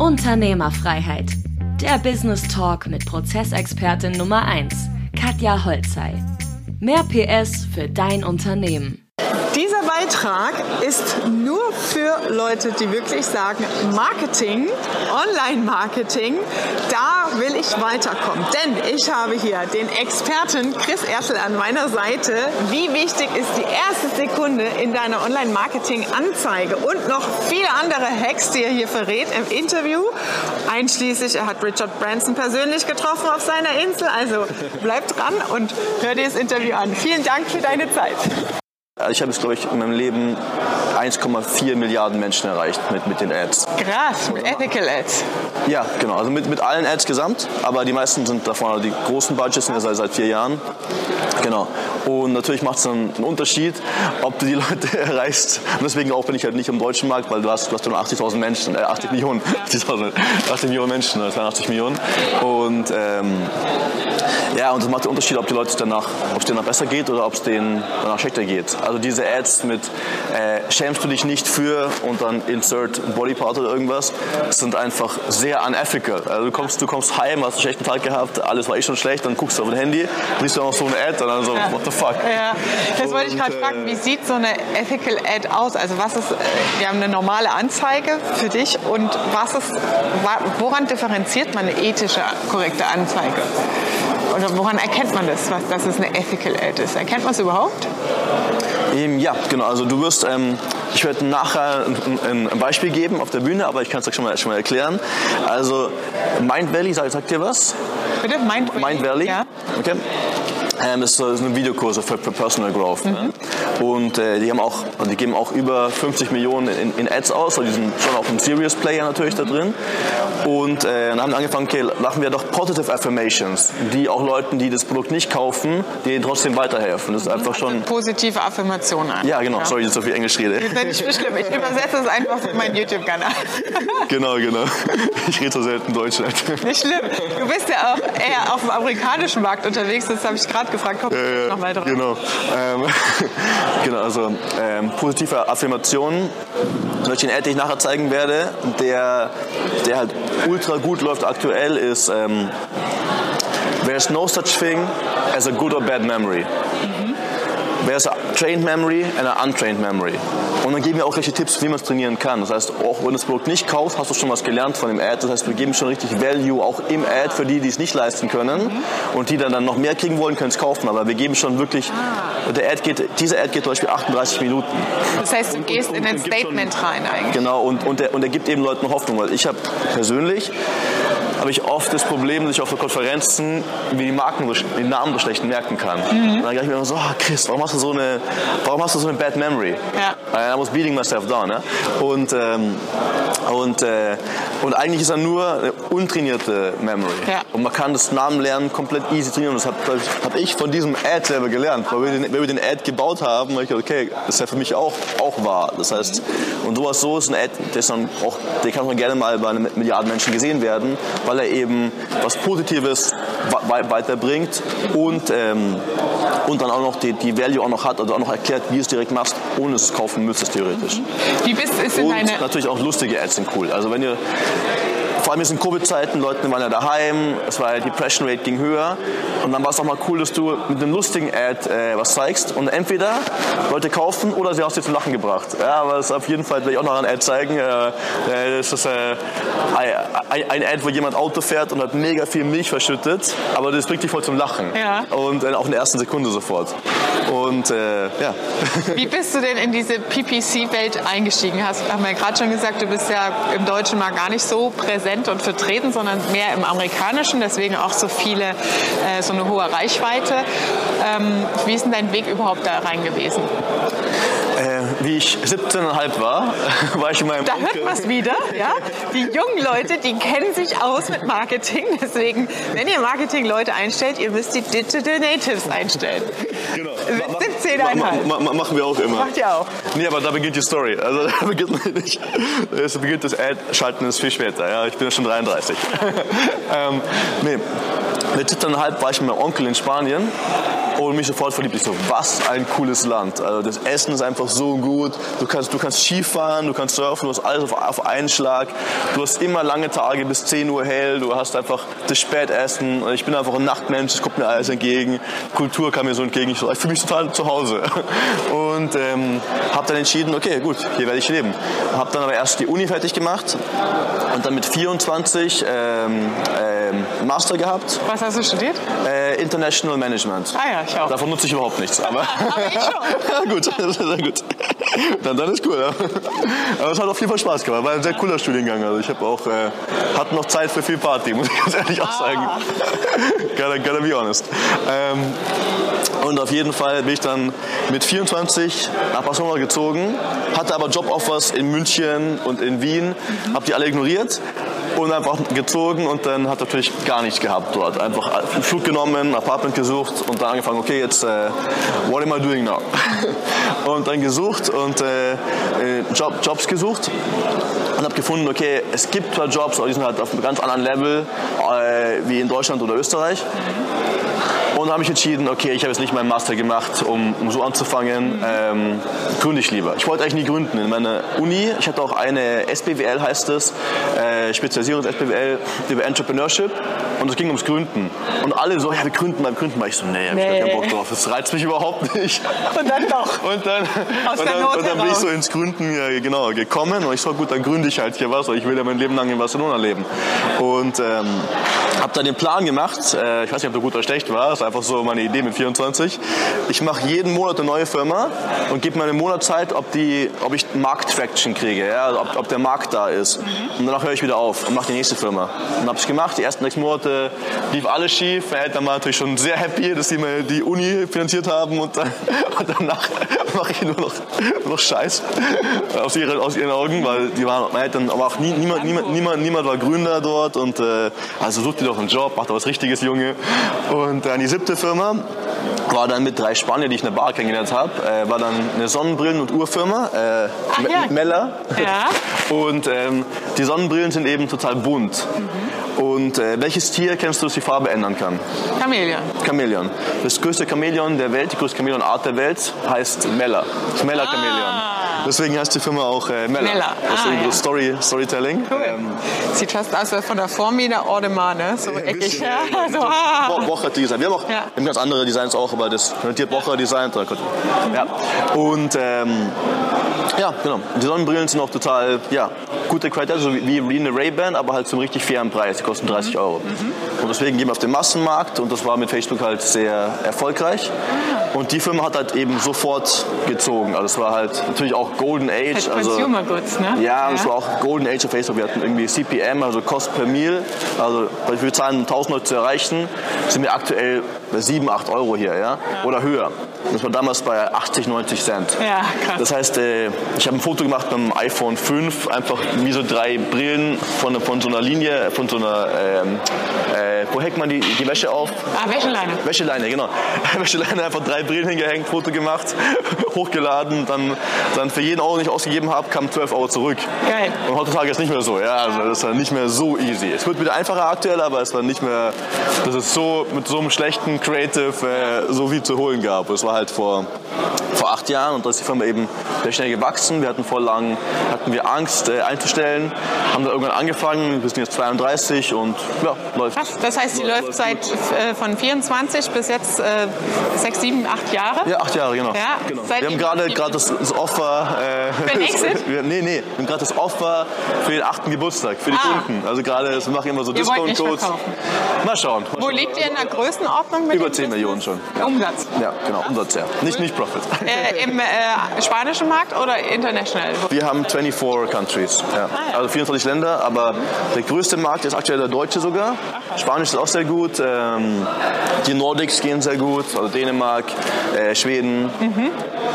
Unternehmerfreiheit. Der Business Talk mit Prozessexpertin Nummer 1, Katja Holzei. Mehr PS für dein Unternehmen. Beitrag ist nur für Leute, die wirklich sagen, Marketing, Online-Marketing, da will ich weiterkommen. Denn ich habe hier den Experten Chris Erschel an meiner Seite. Wie wichtig ist die erste Sekunde in deiner Online-Marketing-Anzeige? Und noch viele andere Hacks, die er hier verrät im Interview. Einschließlich, er hat Richard Branson persönlich getroffen auf seiner Insel. Also bleibt dran und hör dir das Interview an. Vielen Dank für deine Zeit. Ich habe jetzt, glaube ich, in meinem Leben 1,4 Milliarden Menschen erreicht mit, mit den Ads. Krass, mit Ethical Ads. Ja, genau. Also mit, mit allen Ads gesamt, aber die meisten sind davon, also die großen Budgets sind ja seit, seit vier Jahren. Genau. Und natürlich macht es dann einen Unterschied, ob du die Leute erreichst. Und deswegen auch bin ich halt nicht im deutschen Markt, weil du hast, du hast nur 80.000 Menschen, äh, 80 Millionen, 80, 80 Millionen Menschen, 82 Millionen. Und ähm, ja, und das macht den Unterschied, ob die Leute danach, ob es denen besser geht oder ob es denen danach schlechter geht. Also diese Ads mit äh, schämst du dich nicht für und dann insert Bodypart oder irgendwas, sind einfach sehr unethical. Also du kommst, du kommst heim, hast einen schlechten Tag gehabt, alles war eh schon schlecht, dann guckst du auf dein Handy, siehst du noch so eine Ad und dann so, what the fuck. Ja, das wollte ich gerade äh, fragen, wie sieht so eine Ethical Ad aus? Also was ist, äh, wir haben eine normale Anzeige für dich und was ist, woran differenziert man eine ethische, korrekte Anzeige? Oder woran erkennt man das, was, dass es eine Ethical Ad ist? Erkennt man es überhaupt? Ja, genau. Also du wirst, ähm, ich werde nachher ein, Beispiel geben auf der Bühne, aber ich kann es euch schon mal, schon mal erklären. Also Mind Valley, sagt, sagt ihr was? Bitte, Mind Valley? Mind Valley. Ja. Okay. Ähm, das sind Videokurse für, für Personal Growth. Mhm. Ne? Und äh, die, haben auch, die geben auch über 50 Millionen in, in Ads aus, also die sind schon auch ein Serious Player natürlich da drin. Und äh, dann haben wir angefangen, okay, machen wir doch Positive Affirmations, die auch Leuten, die das Produkt nicht kaufen, denen trotzdem weiterhelfen. Das ist einfach schon... Also positive Affirmationen. Ja, genau. Ja. Sorry, dass ich so viel Englisch rede. Das ist nicht schlimm. Ich übersetze es einfach auf meinen YouTube-Kanal. genau, genau. Ich rede so selten Deutsch. Nicht schlimm. Du bist ja auch eher auf dem amerikanischen Markt unterwegs, das habe ich gerade gefragt. Komm, äh, nochmal drauf. Genau. Ähm, genau, also ähm, positive Affirmationen, die ich den Ad, den ich nachher zeigen werde, der, der halt ultra gut läuft aktuell, ist ähm, There's no such thing as a good or bad memory. There's a trained memory and an untrained memory. Und dann geben wir auch welche Tipps, wie man es trainieren kann. Das heißt, auch wenn du das Produkt nicht kaufst, hast du schon was gelernt von dem Ad. Das heißt, wir geben schon richtig Value auch im Ad für die, die es nicht leisten können mhm. und die dann, dann noch mehr kriegen wollen, können es kaufen. Aber wir geben schon wirklich, ah. der Ad geht, diese Ad geht zum Beispiel 38 Minuten. Das heißt, du gehst und, und, in ein Statement schon, rein eigentlich. Genau, und, und, der, und der gibt eben Leuten Hoffnung, weil ich habe persönlich habe ich oft das Problem, dass ich auf Konferenzen wie die Marken, die Namen so schlecht merken kann. Mhm. Und dann denke ich mir immer so, oh Chris, warum hast du so eine, warum hast du so eine bad memory? Ja. I was beating myself down. Ne? Und, ähm, und, äh, und eigentlich ist er nur eine untrainierte Memory. Ja. Und man kann das Namenlernen komplett easy trainieren. Das habe hab ich von diesem Ad selber gelernt. Weil wir den, weil wir den Ad gebaut haben, habe ich gedacht, okay, das ist ja für mich auch, auch wahr. Das heißt, und sowas so ist ein Ad, der, dann auch, der kann auch gerne mal bei einem Milliarden Menschen gesehen werden, weil er eben was Positives weiterbringt und, ähm, und dann auch noch die, die Value auch noch hat, also auch noch erklärt, wie du es direkt machst, ohne es kaufen müsstest theoretisch. Wie bist in und natürlich auch lustige Ads sind cool. Also wenn ihr vor allem jetzt in Covid-Zeiten, Leute waren ja daheim, es war die Depression Rate ging höher und dann war es auch mal cool, dass du mit einem lustigen Ad äh, was zeigst und entweder Leute kaufen oder sie hast dir zum Lachen gebracht. Ja, aber das auf jeden Fall, will ich auch noch ein Ad zeigen. Äh, das ist äh, ein, Ad, wo jemand Auto fährt und hat mega viel Milch verschüttet, aber das bringt dich voll zum Lachen. Ja. Und äh, auch in der ersten Sekunde sofort. Und äh, ja. Wie bist du denn in diese PPC-Welt eingestiegen? Hast, haben wir ja gerade schon gesagt, du bist ja im Deutschen mal gar nicht so präsent präsent und vertreten, sondern mehr im amerikanischen, deswegen auch so viele, äh, so eine hohe Reichweite. Ähm, wie ist denn dein Weg überhaupt da rein gewesen? Wie ich 17,5 war, war ich in meinem Da hört man es wieder, ja? Die jungen Leute, die kennen sich aus mit Marketing. Deswegen, wenn ihr Marketing-Leute einstellt, ihr müsst die Digital Natives einstellen. Genau. Mit 17,5. Ma ma machen wir auch immer. Macht ihr auch. Nee, aber da beginnt die Story. Also da beginnt nicht. Es beginnt das Ad-Schalten ist viel später. Ja, ich bin ja schon 33. ähm, nee. Mit 17,5 war ich mit meinem Onkel in Spanien und mich sofort verliebt. Ich so, was ein cooles Land. Also das Essen ist einfach so gut. Du kannst, du kannst Skifahren, du kannst surfen, du hast alles auf, auf einen Schlag. Du hast immer lange Tage bis 10 Uhr hell. Du hast einfach das Spätessen. Ich bin einfach ein Nachtmensch, es kommt mir alles entgegen. Kultur kam mir so entgegen. Ich, so, ich fühle mich total zu Hause. Und ähm, habe dann entschieden, okay, gut, hier werde ich leben. Habe dann aber erst die Uni fertig gemacht und dann mit 24 ähm, ähm, Master gehabt. Was hast du studiert? Äh, International Management. Ah ja, ich auch. Davon nutze ich überhaupt nichts. Aber, aber ich schon. gut, sehr gut. Dann, dann ist cool. Ja. Aber es hat auf jeden Fall Spaß gemacht. War ein sehr cooler Studiengang. Also ich habe auch äh, hatte noch Zeit für viel Party, muss ich ganz ehrlich auch sagen. Ah. gotta, gotta be honest. Ähm, und auf jeden Fall bin ich dann mit 24 nach Barcelona gezogen, hatte aber Joboffers in München und in Wien, habe die alle ignoriert und einfach gezogen und dann hat natürlich gar nichts gehabt dort. Einfach einen Flug genommen, Apartment gesucht und dann angefangen, okay, jetzt, äh, what am I doing now? und dann gesucht und äh, äh, Job, Jobs gesucht und habe gefunden, okay, es gibt zwar Jobs, aber die sind halt auf einem ganz anderen Level äh, wie in Deutschland oder Österreich. Und habe ich entschieden, okay, ich habe jetzt nicht meinen Master gemacht, um, um so anzufangen, ähm, gründe ich lieber. Ich wollte eigentlich nie gründen. In meiner Uni, ich hatte auch eine SBWL, heißt es, äh, Spezialisierung SBWL über Entrepreneurship und es ging ums Gründen. Und alle so, ja, wir gründen wir gründen. Ich so, nee, hab ich Nee. gar keinen Bock drauf, das reizt mich überhaupt nicht. Und dann doch. Und dann, Aus und dann, und dann bin ich so ins Gründen ja, genau, gekommen und ich so, gut, dann gründe ich halt hier was, ich will ja mein Leben lang in Barcelona leben. Und ähm, habe dann den Plan gemacht, äh, ich weiß nicht, ob der gut oder schlecht war, das ist einfach so meine Idee mit 24. Ich mache jeden Monat eine neue Firma und gebe mir eine Monatszeit, ob, die, ob ich Markttraction kriege, ja, ob, ob der Markt da ist. Und danach höre ich wieder auf und mache die nächste Firma. Und habe es gemacht, die ersten sechs Monate lief alles schief. Meine Eltern waren natürlich schon sehr happy, dass sie mir die Uni finanziert haben und, dann, und danach mache ich nur noch, nur noch Scheiß aus, ihre, aus ihren Augen, weil die waren, meine Eltern, aber auch nie, niemand, niemand, niemand, niemand war Gründer dort und äh, also such dir doch einen Job, mach doch was Richtiges, Junge. Und dann die siebte Firma war dann mit drei Spaniern, die ich in der Bar kennengelernt habe, äh, war dann eine Sonnenbrillen- und Uhrfirma, äh, Ach Me- ja. Meller. Ja. Und ähm, die Sonnenbrillen sind eben total bunt. Und äh, welches Tier kennst du, das die Farbe ändern kann? Chamäleon. Chamäleon. Das größte Chamäleon der Welt, die größte Chamäleonart der Welt, heißt Meller. Das Meller-Chamäleon. Deswegen heißt die Firma auch äh, Meller. Meller. Das ist Ah, eben ja. Story, Storytelling. Cool. Ähm, Sieht fast aus wie von der Form wie eine Audemars, ne? So eckig. Ja, so, ah. Bo- Boch hat die Design. Wir haben auch Ja. wir haben ganz andere Designs auch, aber das präsentiert Bocher konnte- Ja. Und ähm, ja, genau. Die Sonnenbrillen sind auch total ja, gute Qualität, so wie, wie eine Ray-Ban, aber halt zum richtig fairen Preis. Die kosten 30 Euro. Und deswegen gehen wir auf den Massenmarkt und das war mit Facebook halt sehr erfolgreich. Und die Firma hat halt eben sofort gezogen. Also es war halt natürlich auch Golden Age. Halt Also, Consumer Goods, ne? ja, und es war auch Golden Age of Facebook. Wir hatten irgendwie CPM, also Cost per Meal. Also weil wir zahlen 1000 Leute zu erreichen, sind wir aktuell bei 7, 8 Euro hier, ja? Oder höher. Das war damals bei 80, 90 Cent. Ja, krass. Das heißt, äh, ich habe ein Foto gemacht mit dem iPhone 5, einfach wie so drei Brillen von, von so einer Linie, von so einer, ähm, äh, wo hängt man die, die Wäsche auf? Ah, Wäscheleine. Wäscheleine, genau. Wäscheleine, einfach drei Brillen hingehängt, Foto gemacht, hochgeladen, dann, dann für jeden Euro, den ich ausgegeben habe, kamen 12 Euro zurück. Geil. Und heutzutage ist es nicht mehr so, ja, also das ist dann nicht mehr so easy. Es wird wieder einfacher aktuell, aber es war nicht mehr, dass es so mit so einem schlechten Creative äh, so viel zu holen gab. Es war halt vor, vor acht Jahren und da ist die Firma eben sehr schnell gewachsen. Wir hatten vor lang, hatten wir Angst äh, einzustellen, haben da irgendwann angefangen, wir sind jetzt 32 und ja, läuft. Krass. Das heißt, die läuft seit äh, von 24 bis jetzt äh, 6, 7, 8 Jahre. Ja, acht Jahre, genau. Ja, genau. Wir haben gerade gerade das, das Offer. Äh, Für den Exit? wir, nee, nee, wir haben gerade das Offer für den achten Geburtstag, für die Ah. Kunden. Also gerade, wir machen immer so Discount-Codes. Mal schauen. Mal Wo schauen. liegt ihr in der Größenordnung mit Über dem 10 Business? Millionen schon. Ja. Umsatz. Ja, genau, Umsatz, ja. Nicht, nicht Profit. Äh, Im äh, spanischen Markt oder international? Wir haben 24 Countries, ja. Ah, ja. also 24 Länder, aber der größte Markt ist aktuell der deutsche sogar. Spanisch ist auch sehr gut, ähm, die Nordics gehen sehr gut, also Dänemark, äh, Schweden.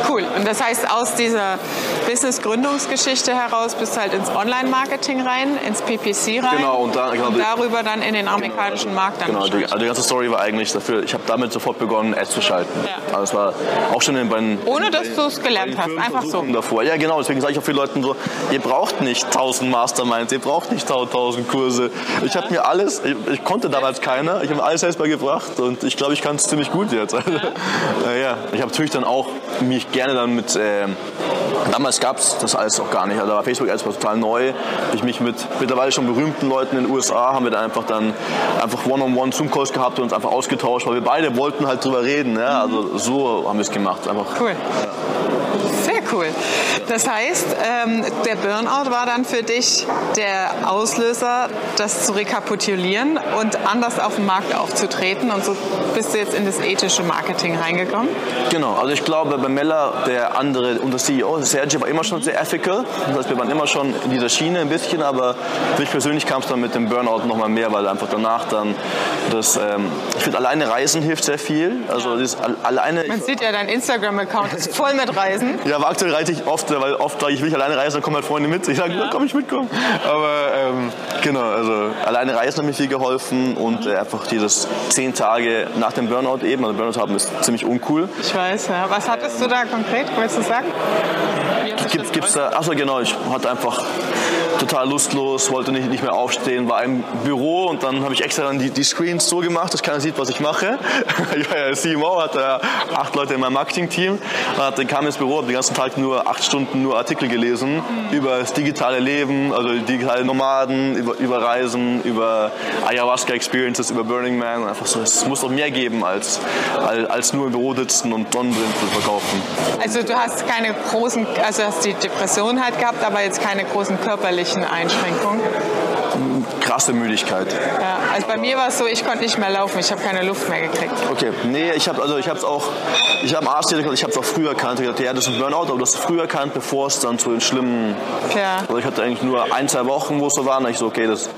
Cool. Und das heißt, aus dieser Business-Gründungsgeschichte heraus bist du halt ins Online-Marketing rein, ins PPC rein Genau, und da- genau, und darüber dann in den amerikanischen Markt dann Genau, die, also die ganze Story war eigentlich dafür, ich habe damit sofort begonnen, Ads zu schalten. Ja. Also es war auch schon in, bei den, Ohne dass du es gelernt hast, einfach so. davor. Ja, genau. Deswegen sage ich auch vielen Leuten so, ihr braucht nicht 1000 Masterminds, ihr braucht nicht 1000 Kurse. Ich habe mir alles, ich, ich, konnte damals keiner, ich habe alles selbst beigebracht und ich glaube, ich kann es ziemlich gut jetzt. Also, äh, ja. Ich habe natürlich dann auch mich gerne dann mit, äh, damals gab es das alles auch gar nicht. Also da war Facebook erst total neu. Ich mich mit mittlerweile schon berühmten Leuten in den USA haben wir dann einfach dann einfach One-on-One Zoom-Calls gehabt und uns einfach ausgetauscht, weil wir beide wollten halt drüber reden. Ja? Also so haben wir es gemacht. Einfach, Cool. Sehr cool. Das heißt, ähm, der Burnout war dann für dich der Auslöser, das zu rekapitulieren und anders auf dem Markt aufzutreten. Und so bist du jetzt in das ethische Marketing reingekommen. Genau, also ich glaube, bei Meller, der andere, unser CEO, Sergio, war immer schon sehr ethical. Das heißt, wir waren immer schon in dieser Schiene ein bisschen, aber für mich persönlich kam es dann mit dem Burnout nochmal mehr, weil einfach danach dann das, ähm, ich finde, alleine Reisen hilft sehr viel. Also das, alleine... Man sieht ja, dein Instagram-Account ist voll mit Reisen. Ja, aber aktuell reite ich oft, weil oft sage ich, will ich alleine reisen, dann kommen halt Freunde mit. Ich sage, ja. komm ich mitkommen. Aber ähm, genau, also alleine reisen hat mir viel geholfen und äh, einfach dieses zehn Tage nach dem Burnout eben, also Burnout haben ist ziemlich uncool. Ich weiß, ja. Was hattest du da konkret, wolltest du sagen? Gibt, gibt's da, achso genau, ich hatte einfach total lustlos, wollte nicht, nicht mehr aufstehen, war im Büro und dann habe ich extra dann die, die Screens so gemacht, dass keiner sieht, was ich mache. Ich war ja CMO, hatte acht Leute in meinem Marketing-Team, dann kam ins Büro, habe den ganzen Tag nur acht Stunden nur Artikel gelesen mhm. über das digitale Leben, also digitale Nomaden, über, über Reisen, über Ayahuasca-Experiences, über Burning Man und einfach so, es muss doch mehr geben als, als, als nur im Büro sitzen und Sonnenbrillen zu verkaufen. Also du hast keine großen, also hast die Depression halt gehabt, aber jetzt keine großen körperlichen Einschränkungen? Krasse Müdigkeit. Ja, also bei mir war es so, ich konnte nicht mehr laufen, ich habe keine Luft mehr gekriegt. Okay, nee, ich habe also ich habe es auch, ich habe Arzt gesagt, ich habe es auch früher erkannt. Ich dachte, ja, das ist ein Burnout, aber das ist früher erkannt, bevor es dann zu den schlimmen. Ja. Also ich hatte eigentlich nur ein, zwei Wochen, wo es so war, und ich so, okay, das,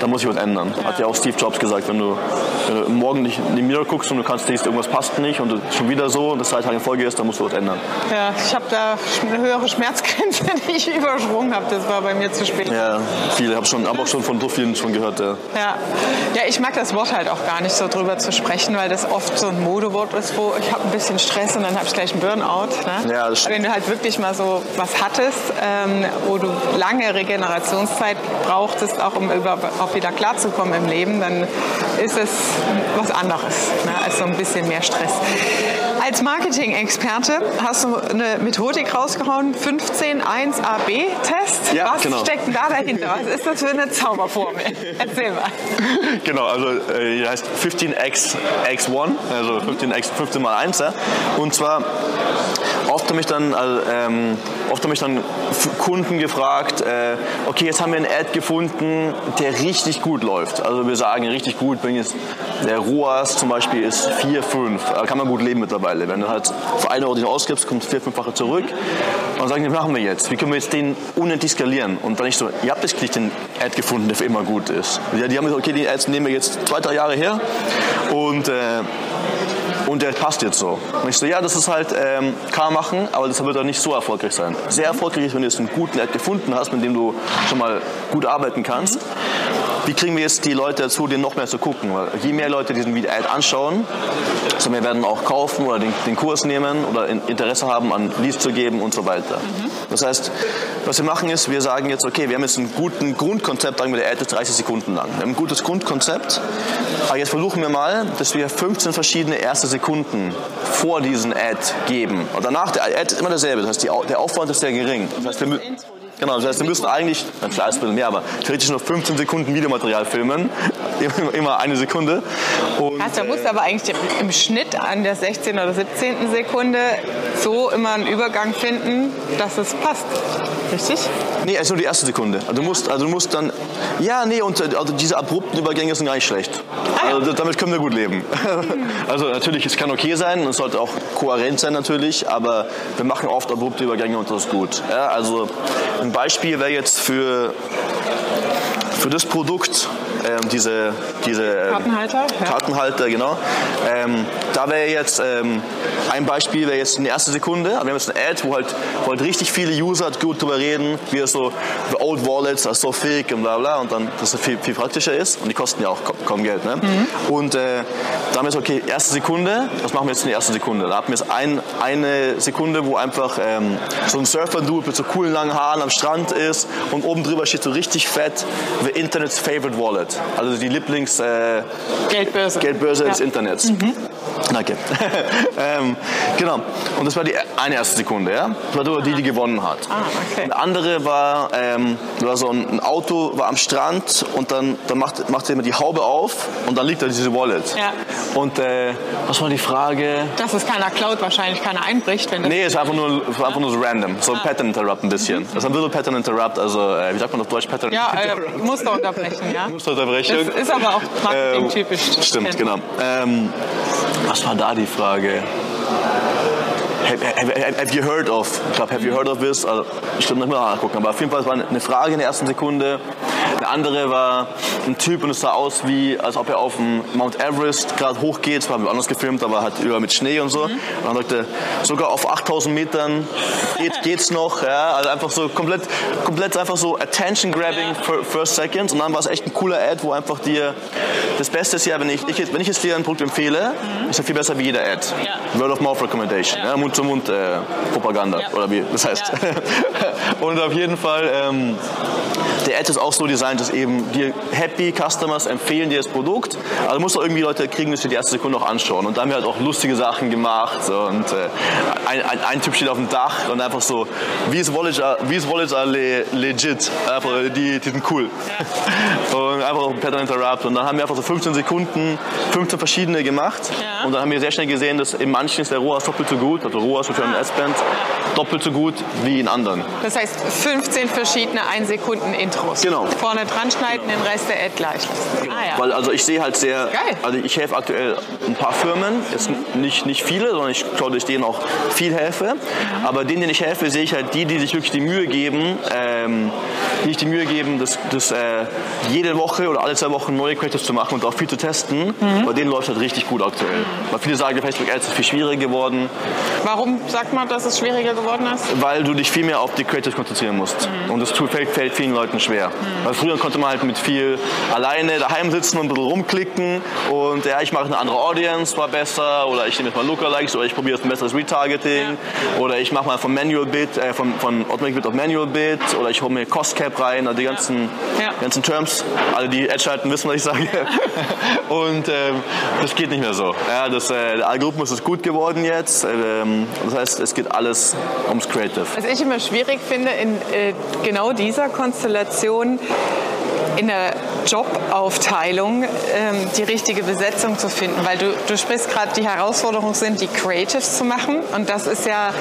da muss ich was ändern. Ja. Hat ja auch Steve Jobs gesagt, wenn du, wenn du morgen nicht in die Mirror guckst und du kannst siehst, irgendwas passt nicht und du schon wieder so und das drei Tage in Folge ist, dann musst du was ändern. Ja, ich habe da eine höhere Schmerzgrenze, die ich übersprungen habe. Das war bei mir zu spät. Ja, viele. Ich habe schon, hab auch schon von so vielen schon gehört. Ja. ja. Ja, ich mag das Wort halt auch gar nicht so drüber zu sprechen, weil das oft so ein Modewort ist, wo ich habe ein bisschen Stress und dann habe ich gleich einen Burnout. Ne? Ja, das Wenn du halt wirklich mal so was hattest, ähm, wo du lange Regenerationszeit brauchtest, auch um über, auch wieder klarzukommen im Leben, dann ist es was anderes ne, als so ein bisschen mehr Stress. Als Marketing-Experte hast du eine Methodik rausgehauen, 15-1-AB-Test. Ja, Was genau. steckt denn da dahinter? Was ist das für eine Zauberformel? Erzähl mal. Genau, also äh, die heißt 15x x1, also 15x 15 mal 1. Ja? Und zwar oft habe ich dann, also, ähm, oft habe ich dann Kunden gefragt, äh, okay, jetzt haben wir einen Ad gefunden, der richtig gut läuft. Also wir sagen richtig gut, wenn jetzt der ROAS zum Beispiel ist 4, 5, da kann man gut leben mittlerweile. Wenn du halt für eine Euro den ausgibst, kommt vier, fünffache zurück. Und sagen die, was machen wir jetzt? Wie können wir jetzt den unendlich skalieren? Und dann ich so, ihr habt jetzt nicht den Ad gefunden, der für immer gut ist. Ja, die haben gesagt, okay, die Ads nehmen wir jetzt zwei, drei Jahre her und äh, und der passt jetzt so. Und ich so, ja, das ist halt, ähm, kann machen, aber das wird dann nicht so erfolgreich sein. Sehr erfolgreich ist, wenn du jetzt einen guten Ad gefunden hast, mit dem du schon mal gut arbeiten kannst. Wie kriegen wir jetzt die Leute dazu, den noch mehr zu gucken? Weil je mehr Leute diesen Ad anschauen, desto mehr werden auch kaufen oder den, den Kurs nehmen oder Interesse haben, an Leads zu geben und so weiter. Mhm. Das heißt, was wir machen ist, wir sagen jetzt, okay, wir haben jetzt ein gutes Grundkonzept, sagen wir, der Ad ist 30 Sekunden lang. Wir haben ein gutes Grundkonzept, aber jetzt versuchen wir mal, dass wir 15 verschiedene erste Sekunden vor diesen Ad geben. Und danach, der Ad ist immer derselbe, das heißt, die, der Aufwand ist sehr gering. Das heißt, wir, Genau, das heißt, wir müssen eigentlich, klar ist ein bisschen mehr, aber theoretisch nur 15 Sekunden Videomaterial filmen. Immer eine Sekunde. Und, heißt, da musst du aber eigentlich im Schnitt an der 16. oder 17. Sekunde so immer einen Übergang finden, dass es passt. Richtig? Nee, also nur die erste Sekunde. Also du musst, also du musst dann, ja, nee, und also diese abrupten Übergänge sind gar nicht schlecht. Ah, also, damit können wir gut leben. also natürlich, es kann okay sein, es sollte auch kohärent sein natürlich, aber wir machen oft abrupte Übergänge und das ist gut. Ja, also ein Beispiel wäre jetzt für für das Produkt, ähm, diese, diese ähm, Kartenhalter, ja. Kartenhalter, genau. Ähm, da wäre jetzt ähm, ein Beispiel, wäre jetzt eine erste Sekunde. Wir haben jetzt eine Ad, wo halt, wo halt richtig viele User gut drüber reden, wie es so, the old wallets are so fake und bla bla und dann, dass es viel, viel praktischer ist und die kosten ja auch kaum Geld. Ne? Mhm. Und äh, da haben wir jetzt, okay, erste Sekunde, was machen wir jetzt in der ersten Sekunde? Da haben wir jetzt ein, eine Sekunde, wo einfach ähm, so ein Surfer-Dude mit so coolen langen Haaren am Strand ist und oben drüber steht so richtig fett, the Internet's favorite wallet. Also die Lieblings... Äh, Geldbörse. Geldbörse Ja. des Internets. Danke. ähm, genau. Und das war die eine erste Sekunde, ja? Das war die, die gewonnen hat. Ah, okay. Eine andere war, ähm, war so ein, Auto, war am Strand und dann, dann macht, macht jemand die Haube auf und dann liegt da diese Wallet. Ja. Und äh, was war die Frage? Dass es keiner klaut, wahrscheinlich keiner einbricht, wenn Nee, es ist einfach nur, war einfach nur so random. So ein Pattern Interrupt ein bisschen. Das ist ein little Pattern Interrupt, also äh, wie sagt man auf Deutsch Pattern Ja, äh, Muster unterbrechen, ja. Musterunterbrechung. Das ist aber auch marketingtypisch. Ähm, stimmt, genau. Ähm, was war da die Frage? Have, have, have you heard of? Ich glaube, have you heard of this? Also, ich glaube, nicht mal nachgucken. Aber auf jeden Fall es war eine Frage in der ersten Sekunde. Eine andere war ein Typ und es sah aus wie, als ob er auf dem Mount Everest gerade hochgeht. Das war anders gefilmt, aber halt überall mit Schnee und so. Und dann sagte, sogar auf 8000 Metern geht, geht's noch. Ja? Also einfach so komplett, komplett einfach so Attention grabbing for first seconds. Und dann war es echt ein cooler Ad, wo einfach dir das Beste ist ja, wenn ich, ich wenn ich jetzt dir ein Produkt empfehle, ist er viel besser wie jeder Ad. Word of Mouth Recommendation, ja. Mund-zu-Mund äh, Propaganda oder wie das heißt. Und auf jeden Fall, ähm, der Ad ist auch so designt, dass eben dir Happy Customers empfehlen dir das Produkt. Also musst du irgendwie Leute kriegen, dass sie die erste Sekunde auch anschauen. Und da haben wir halt auch lustige Sachen gemacht. So, und äh, ein, ein, ein Typ steht auf dem Dach und einfach so, these wallets are, these wallets are le, legit. Einfach, die, die sind cool. Und einfach ein Pattern Interrupt. Und dann haben wir einfach so 15 Sekunden, 15 verschiedene gemacht. Ja. Und dann haben wir sehr schnell gesehen, dass in manchen ist der ROAS doppelt so gut, also ROAS für einen S-Band, doppelt so gut wie in anderen. Das heißt 15 verschiedene 1 Sekunden Intros. Genau. Vorne dran schneiden, den Rest der Ad gleich lassen. Ah ja. Weil also ich sehe halt sehr, Geil. also ich helfe aktuell ein paar Firmen, jetzt nicht, nicht viele, sondern ich dass ich denen auch viel helfe. Aber denen, denen ich helfe, sehe ich halt die, die sich wirklich die Mühe geben, ähm, die sich die Mühe geben, das, das äh, jede Woche oder alle zwei Wochen neue Creatives zu machen und auch viel zu testen. Bei denen läuft halt richtig gut aktuell. Weil viele sagen, Facebook Ads ist viel schwieriger geworden, Warum sagt man, dass es schwieriger geworden ist? weil du dich viel mehr auf die Creatives konzentrieren musst. Und das fällt, fällt vielen Leuten schwer. Weil früher konnte man halt mit viel alleine daheim sitzen und ein bisschen rumklicken und ja, ich mache eine andere Audience, war besser oder ich nehme jetzt mal Lookalikes oder ich probiere jetzt ein besseres Retargeting oder ich mache mal von Manual Bid, äh, von, von Automatic Bid auf Manual Bid oder ich hole mir Cost Cap rein, also die ganzen, Ja. ganzen Terms. Alle, die Ad schalten, wissen, was ich sage. und ähm, das geht nicht mehr so. Ja, das, äh, der Algorithmus ist gut geworden jetzt. Ähm, das heißt, es geht alles ums Creative. Was ich immer schwierig finde, in äh, genau dieser Konstellation Yeah. In der Jobaufteilung ähm, die richtige Besetzung zu finden, weil du, du sprichst gerade, die Herausforderung sind, die Creatives zu machen und das ist ja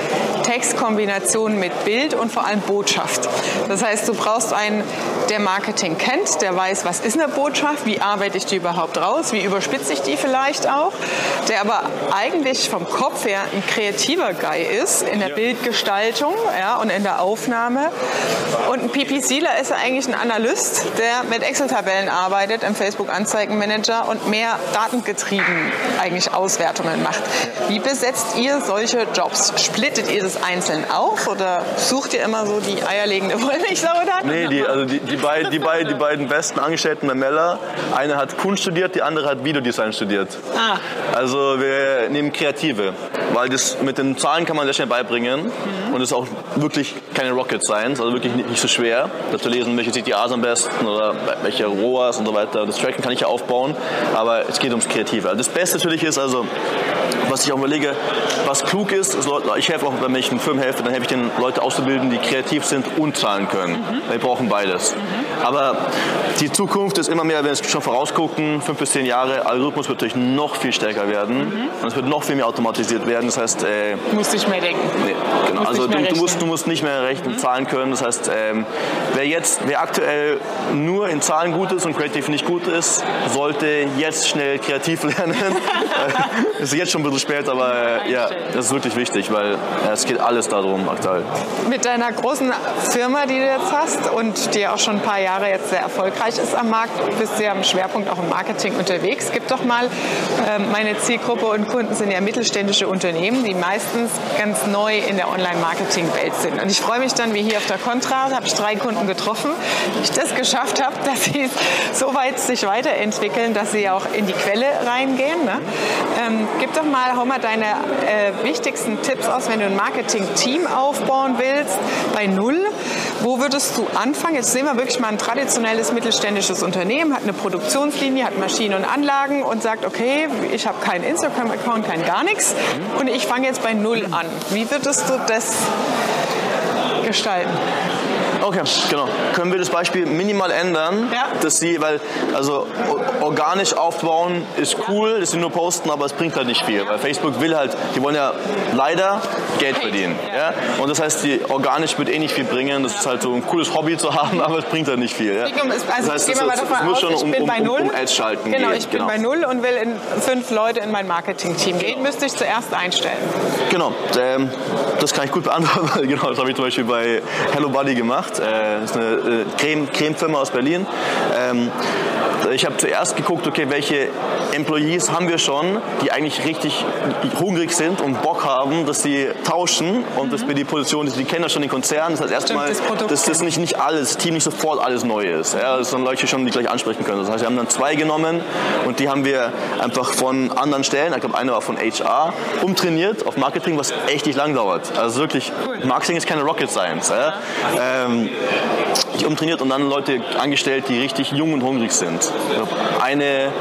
Textkombination mit Bild und vor allem Botschaft. Das heißt, du brauchst einen, der Marketing kennt, der weiß, was ist eine Botschaft, wie arbeite ich die überhaupt raus, wie überspitze ich die vielleicht auch, der aber eigentlich vom Kopf her ein kreativer Guy ist in der Bildgestaltung ja, und in der Aufnahme. Und ein PPCler ist eigentlich ein Analyst, der mit Excel-Tabellen arbeitet im Facebook-Anzeigenmanager und mehr datengetrieben eigentlich Auswertungen macht. Wie besetzt ihr solche Jobs? Splittet ihr das einzeln auf oder sucht ihr immer so die eierlegende Wollmilchsau dann? Nee, die, also die, die, beid, die, beid, die beiden besten Angestellten der Meller, eine hat Kunst studiert, die andere hat Videodesign studiert. Ah. Also wir nehmen Kreative, weil das mit den Zahlen kann man sehr schnell beibringen und es ist auch wirklich keine Rocket Science, also wirklich nicht, nicht so schwer, da zu lesen, welche CTAs am besten oder welche ROAS und so weiter. Das Tracken kann ich ja aufbauen, aber es geht ums Kreative. Also das Beste natürlich ist also, was ich auch überlege, was klug ist, ist Leute, ich helfe auch, wenn ich einen Firmen helfe, dann helfe ich den Leute auszubilden, die kreativ sind und zahlen können. Wir brauchen beides. Aber die Zukunft ist immer mehr, wenn wir schon vorausgucken, fünf bis zehn Jahre, Algorithmus wird natürlich noch viel stärker werden und es wird noch viel mehr automatisiert werden. Das heißt, äh, Musste ich mehr denken. Nee, genau. Musst Also nicht mehr du, du, rechnen. musst, du musst nicht mehr rechnen, zahlen können. Das heißt, ähm, wer jetzt, wer aktuell nur in Zahlen gut ist und Creative nicht gut ist, sollte jetzt schnell kreativ lernen. Äh, ist jetzt schon ein bisschen spät, aber äh, ja, das ist wirklich wichtig, weil äh, es geht alles darum aktuell. Mit deiner großen Firma, die du jetzt hast und die auch schon ein paar Jahre Jahre jetzt sehr erfolgreich ist am Markt. Du bist ja im Schwerpunkt auch im Marketing unterwegs. Gib doch mal, ähm, meine Zielgruppe und Kunden sind ja mittelständische Unternehmen, die meistens ganz neu in der Online-Marketing-Welt sind. Und ich freue mich dann, wie hier auf der Contra, habe ich drei Kunden getroffen, ich das geschafft habe, dass sie so weit sich weiterentwickeln, dass sie auch in die Quelle reingehen. Ne? Ähm, gib doch mal, hau mal deine äh, wichtigsten Tipps aus, wenn du ein Marketing-Team aufbauen willst, bei Null. Wo würdest du anfangen? Jetzt sehen wir wirklich mal ein traditionelles mittelständisches Unternehmen, hat eine Produktionslinie, hat Maschinen und Anlagen und sagt, okay, ich habe keinen Instagram-Account, kein gar nichts und ich fange jetzt bei Null an. Wie würdest du das gestalten? Okay, genau. Können wir das Beispiel minimal ändern, Ja. dass sie, weil also organisch aufbauen ist cool, dass sie nur posten, aber es bringt halt nicht viel, weil Facebook will halt, die wollen ja leider Geld verdienen, ja. Und das heißt, die organisch wird eh nicht viel bringen. Das ist halt so ein cooles Hobby zu haben, aber es bringt halt nicht viel. Ja? Ich gehe- Also das heißt, es, wir mal davon aus, schon ich um, bin um, bei Null. um Ads schalten Genau, gehen. ich bin bei Null und will in fünf Leute in mein Marketing-Team gehen. Müsste ich zuerst einstellen. Genau, ähm, das kann ich gut beantworten, weil genau, das habe ich zum Beispiel bei Hello Buddy gemacht. Äh, das ist eine äh, Creme, Creme-Firma aus Berlin. Ähm, ich habe zuerst geguckt, okay, welche Employees haben wir schon, die eigentlich richtig hungrig sind und Bock haben, dass sie tauschen und dass wir die Position, die kennen ja schon den Konzern, das heißt erstmal, das dass das nicht, nicht alles, das Team nicht sofort alles neu ist. Ja, dass dann Leute schon die gleich ansprechen können. Das heißt, wir haben dann zwei genommen und die haben wir einfach von anderen Stellen, ich glaube eine war von HR, umtrainiert auf Marketing, was echt nicht lang dauert. Also wirklich, Marketing ist keine Rocket Science. Ja. Ähm, die umtrainiert und dann Leute angestellt, die richtig jung und hungrig sind. Eine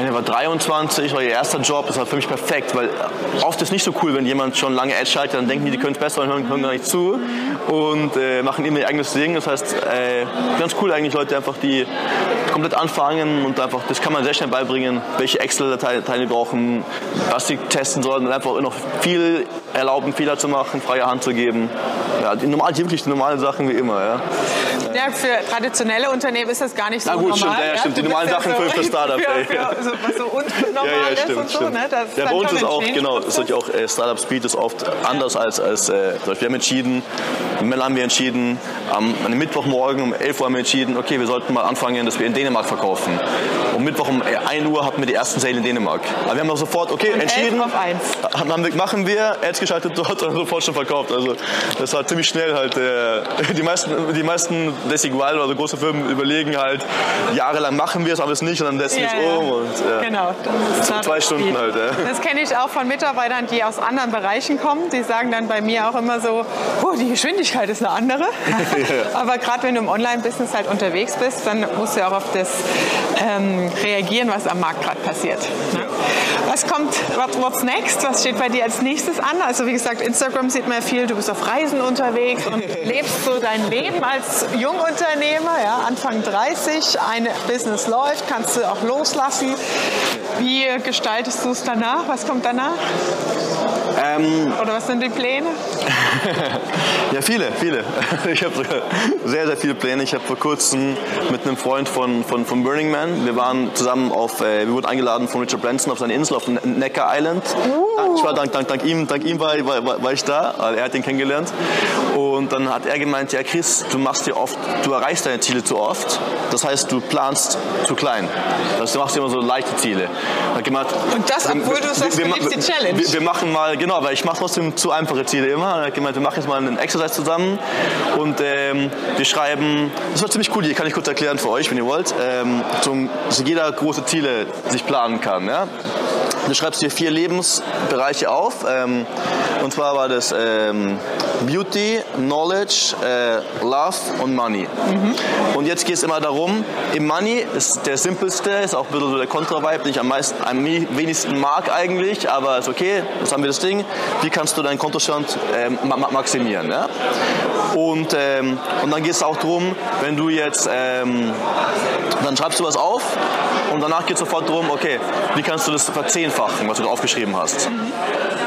eine war 23, war ihr erster Job, das war für mich perfekt, weil oft ist nicht so cool, wenn jemand schon lange Ads schaltet, dann denken die, die können es besser und hören, hören gar nicht zu und äh, machen immer ihr eigenes Ding. Das heißt, äh, ganz cool eigentlich Leute einfach, die komplett anfangen und einfach, das kann man sehr schnell beibringen, welche Excel-Dateien brauchen, was sie testen sollen und einfach noch viel erlauben, Fehler zu machen, freie Hand zu geben. Ja, die normal, wirklich die normalen Sachen wie immer. Ja. Ja, für traditionelle Unternehmen ist das gar nicht so Na gut, normal. stimmt, ja, ja, stimmt. Die Du normalen Sachen für- für Startups, Für, so, was so unnormal Ja, ja, stimmt, und so. stimmt. Ne? Das ist ja, bei uns ist auch, genau, ist auch, äh, Startup Speed ist oft anders als, als äh, wir haben entschieden, im Mel haben wir entschieden, am, Mittwochmorgen um 11 Uhr haben wir entschieden, okay, wir sollten mal anfangen, dass wir in Dänemark verkaufen. Um Mittwoch um 1 Uhr hatten wir die ersten Sale in Dänemark. Aber wir haben auch sofort, okay, entschieden, 11 auf 1. haben wir, machen wir, Ads geschaltet dort und sofort schon verkauft. Also das war ziemlich schnell halt. Äh, die meisten, die meisten Desigual oder große Firmen überlegen halt, jahrelang machen wir es, aber es nicht und dann setzen wir es Ja, ja. um. Und, äh, Genau. das ist zwei Stunden Speed. halt, ja. Das kenne ich auch von Mitarbeitern, die aus anderen Bereichen kommen. Die sagen dann bei mir auch immer so, oh, die Geschwindigkeit ist eine andere. Aber gerade wenn du im Online-Business halt unterwegs bist, dann musst du ja auch auf das ähm, reagieren, was am Markt gerade passiert. Ne? Was kommt, what, what's next? Was steht bei dir als nächstes an? Also wie gesagt, Instagram sieht man ja viel, du bist auf Reisen unterwegs und lebst so dein Leben als Jungunternehmer, ja, Anfang 30, ein Business läuft, kannst du auch loslassen. Wie gestaltest du es danach? Was kommt danach? Ähm, Oder was sind die Pläne? Ja, viele, viele. Ich habe sogar sehr, sehr viele Pläne. Ich habe vor kurzem mit einem Freund von, von, von Burning Man, wir waren zusammen auf, äh, wir wurden eingeladen von Richard Branson auf seine Insel, auf Ne- Necker Island. Ich war dank, dank, dank ihm, dank ihm war, war, war ich da, weil er hat ihn kennengelernt. Und dann hat er gemeint, ja Chris, du machst dir oft, du erreichst deine Ziele zu oft. Das heißt, du planst zu klein. Das heißt, du machst dir immer so leichte Ziele. Und das, obwohl du sagst, du ma- liebst die Challenge. Wir, wir machen mal, genau, weil ich mache trotzdem zu einfache Ziele immer. Er hat gemeint, wir machen jetzt mal einen Exercise zusammen und ähm, wir schreiben, das war ziemlich cool, die kann ich kurz erklären für euch, wenn ihr wollt, ähm, zum, dass jeder große Ziele sich planen kann. Ja? Du schreibst dir vier Lebensbereiche auf. Ähm, und zwar war das ähm, Beauty, Knowledge, äh, Love und Money. Und jetzt geht es immer darum, im Money ist der simpelste, ist auch ein bisschen so der Kontra-Vibe, den ich am, meisten, am wenigsten mag eigentlich, aber ist okay, jetzt haben wir das Ding. Wie kannst du deinen Kontostand ähm, ma ma- maximieren? Ja? Und, ähm, und dann geht es auch darum, wenn du jetzt, ähm, dann schreibst du was auf und danach geht es sofort darum, okay, wie kannst du das verzehnfachen, was du da aufgeschrieben hast?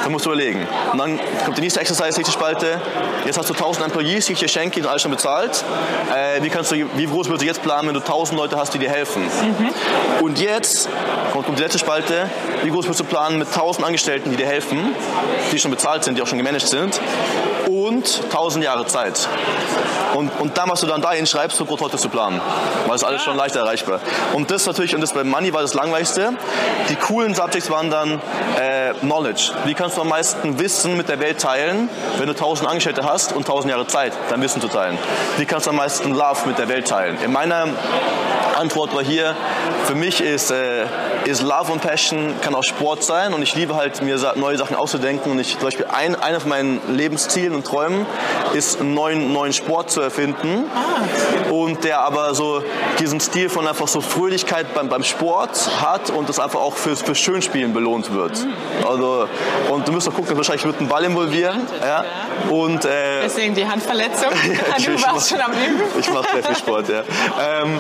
Da musst du überlegen. Und dann kommt die nächste Exercise, nächste Spalte. Jetzt hast du 1000 Employees, die ich dir schenke, die sind alle schon bezahlt. Äh, wie, kannst du, wie groß würdest du jetzt planen, wenn du 1000 Leute hast, die dir helfen? Und jetzt kommt kommt die letzte Spalte. Wie groß würdest du planen mit 1000 Angestellten, die dir helfen, die schon bezahlt sind, die auch schon gemanagt sind? Und 1000 Jahre Zeit. Und, und dann, was du dann dahin schreibst, so heute zu planen. Weil es alles schon leicht erreichbar. Und das natürlich, und das bei Money war das langweiligste. Die coolen Subjects waren dann äh, Knowledge. Wie kannst du am meisten Wissen mit der Welt teilen, wenn du 1000 Angestellte hast und 1000 Jahre Zeit, dein Wissen zu teilen? Wie kannst du am meisten Love mit der Welt teilen? In meiner Antwort war hier, für mich ist, äh, ist Love und Passion, kann auch Sport sein und ich liebe halt, mir neue Sachen auszudenken und ich, zum Beispiel ein, einer von meinen Lebenszielen und Träumen ist, einen neuen, neuen Sport zu erfinden ah. und der aber so diesen Stil von einfach so Fröhlichkeit beim, beim Sport hat und das einfach auch fürs, fürs Schönspielen belohnt wird. Mhm. Also, und du musst doch gucken, wahrscheinlich wird ein Ball involvieren. Ja. Und, äh, Deswegen die Handverletzung. ja, du warst schon am Üben. Ich mache sehr viel Sport, ja. Ähm,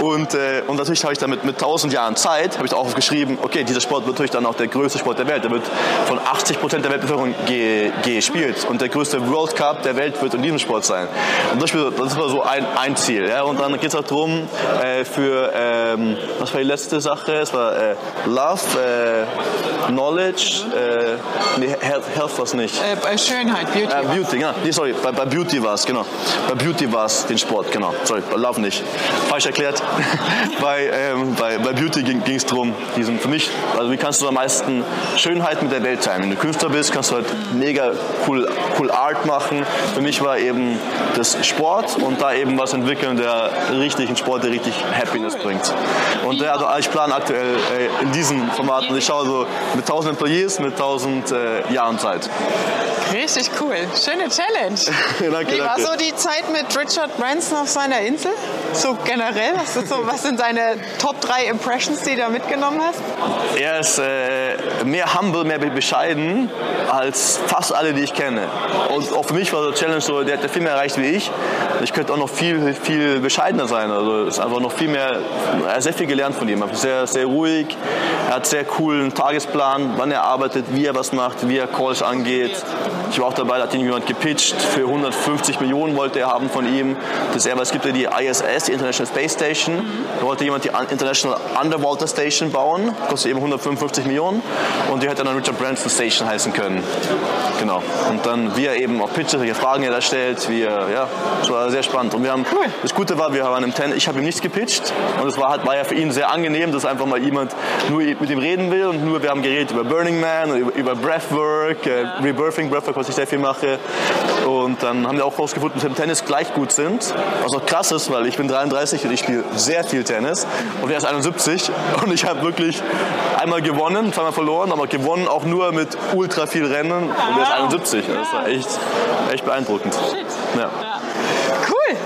und, äh, und natürlich habe ich damit mit 1000 Jahren Zeit, habe ich auch geschrieben, okay, dieser Sport wird natürlich dann auch der größte Sport der Welt. Der wird von 80 Prozent der Weltbevölkerung ge gespielt. Und der größte World Cup der Welt wird in diesem Sport sein. Und das, das war so ein, ein Ziel. Ja? Und dann geht es auch darum, äh, für, ähm, was war die letzte Sache? Es war äh, Love, äh, Knowledge, äh, nee, Health, Health war es nicht. Äh, Schönheit, Beauty. Äh, Beauty, genau. Nee, sorry, bei, bei Beauty war es, genau. Bei Beauty war es den Sport, genau. Sorry, bei Love nicht. Falsch erklärt. bei, ähm, bei, bei Beauty ging es darum, diesen, für mich, also wie kannst du am meisten Schönheit mit der Welt teilen? Wenn du Künstler bist, kannst du halt mega cool, cool Art machen. Für mich war eben das Sport und da eben was entwickeln, der richtigen Sport, der richtig Happiness bringt. Und ja, also ich plane aktuell äh, in diesem Format und ich schaue so mit 1000 Employees, mit 1000 äh, Jahren Zeit. Richtig cool. Schöne Challenge. danke, Wie war danke. so die Zeit mit Richard Branson auf seiner Insel? So generell? Was, so, was sind deine Top 3 Impressions, die du da mitgenommen hast? Er ist äh, mehr humble, mehr bescheiden als fast alle, die ich kenne. Und auch für mich war die Challenge so, der hat viel mehr erreicht wie ich. Ich könnte auch noch viel, viel bescheidener sein. Also ist einfach noch viel mehr, er hat sehr viel gelernt von ihm. Er ist sehr, sehr ruhig, er hat sehr coolen Tagesplan, wann er arbeitet, wie er was macht, wie er Calls angeht. Ich war auch dabei, da hat ihn jemand gepitcht. Für 150 Millionen wollte er haben von ihm. Das er, es gibt ja die ISS, die International Space Station. Da wollte jemand die International Underwater Station bauen. Kostet eben 155 Millionen. Und die hätte dann Richard Branson Station heißen können. Genau. Und dann, wie er eben auch pitcht, welche Fragen er da stellt, wie er, ja, das war sehr spannend. Und wir haben, cool. das Gute war, wir waren im Ten, ich habe ihm nichts gepitcht. Und es war, halt, war ja für ihn sehr angenehm, dass einfach mal jemand nur mit ihm reden will. Und nur, wir haben geredet über Burning Man, über, über Breathwork, äh, Rebirthing Breathwork, was ich sehr viel mache. Und dann haben wir auch rausgefunden, dass wir im Tennis gleich gut sind. Was auch krass ist, weil ich bin 33 und ich spiele sehr viel Tennis. Und er ist 71 und ich habe wirklich einmal gewonnen, zweimal verloren, aber gewonnen auch nur mit ultra viel Rennen und er ist 71. Das ist echt, echt beeindruckend. Ja. Cool.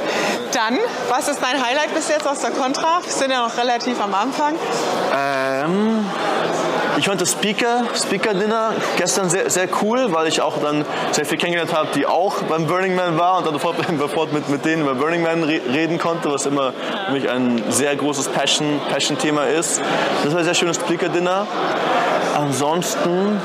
Dann, was ist dein Highlight bis jetzt aus der Contra? Wir sind ja noch relativ am Anfang. Ähm, ich fand das Speaker, Speaker Dinner gestern sehr, sehr cool, weil ich auch dann sehr viel kennengelernt habe, die auch beim Burning Man war und dann sofort, mit, mit denen über Burning Man reden konnte, was immer für mich ein sehr großes Passion, Passion-Thema ist. Das war ein sehr schönes Speaker Dinner. Ansonsten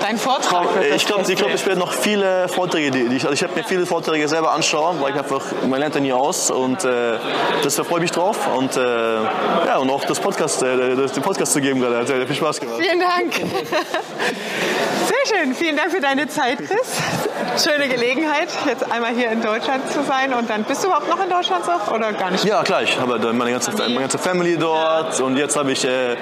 dein Vortrag. Ich glaube, ich, glaub, ich werde noch viele Vorträge, die ich, also ich habe mir viele Vorträge selber anschauen, weil ich einfach, man lernt ja nie aus und äh, das da freue ich mich drauf und äh, ja und auch das Podcast, äh, das, den Podcast zu geben gerade, hat sehr viel Spaß gemacht. Vielen Dank. Sehr schön, vielen Dank für deine Zeit, Chris. Schöne Gelegenheit, jetzt einmal hier in Deutschland zu sein und dann bist du überhaupt noch in Deutschland so oder gar nicht? Ja, klar, ich habe meine ganze, meine ganze Family dort und jetzt habe ich, äh, ich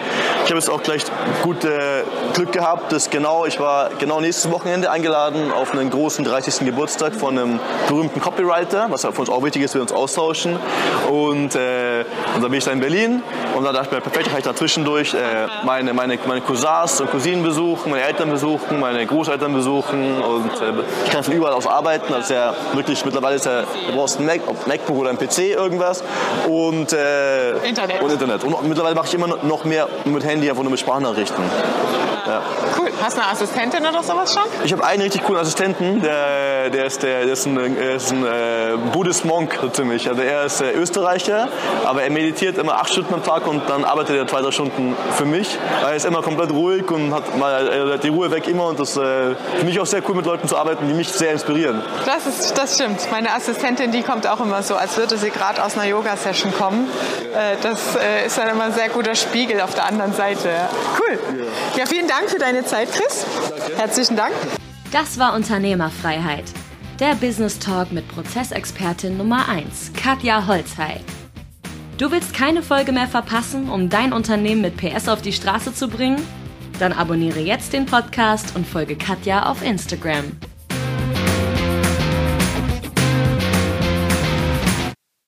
habe jetzt auch gleich gut äh, Glück gehabt, dass genau ich war genau nächstes Wochenende eingeladen auf einen großen 30. Geburtstag von einem berühmten Copywriter, was für uns auch wichtig ist, wir uns austauschen. Und, äh, und dann bin ich da in Berlin und dann dachte ich mir, perfekt, kann ich da zwischendurch äh, meine, meine, meine Cousins und Cousinen besuchen, meine Eltern besuchen, meine Großeltern besuchen und äh, ich kann von überall aus arbeiten. Also ja wirklich, mittlerweile ist ja, du brauchst ein Mac, MacBook oder ein PC, irgendwas und, äh, Internet. und Internet. Und mittlerweile mache ich immer noch mehr mit Handy, einfach nur mit Sprachnachrichten. Ja. Cool. Hast du eine Assistentin oder sowas schon? Ich habe einen richtig coolen Assistenten, der, der ist, der, der ist ein, der ist ein äh, Buddhist Monk so ziemlich. Also er ist äh, Österreicher, aber er meditiert immer acht Stunden am Tag und dann arbeitet er zwei, drei Stunden für mich. Er ist immer komplett ruhig und hat, mal, er hat die Ruhe weg immer und das äh, für mich auch sehr cool mit Leuten zu arbeiten, die mich sehr inspirieren. Das, ist, das stimmt. Meine Assistentin, die kommt auch immer so, als würde sie gerade aus einer Yoga-Session kommen. Äh, das äh, ist dann immer ein sehr guter Spiegel auf der anderen Seite. Cool. Ja, vielen Dank für deine Zeit, Chris. Danke. Herzlichen Dank. Das war Unternehmerfreiheit. Der Business Talk mit Prozessexpertin Nummer 1, Katja Holzhey. Du willst keine Folge mehr verpassen, um dein Unternehmen mit PS auf die Straße zu bringen? Dann abonniere jetzt den Podcast und folge Katja auf Instagram.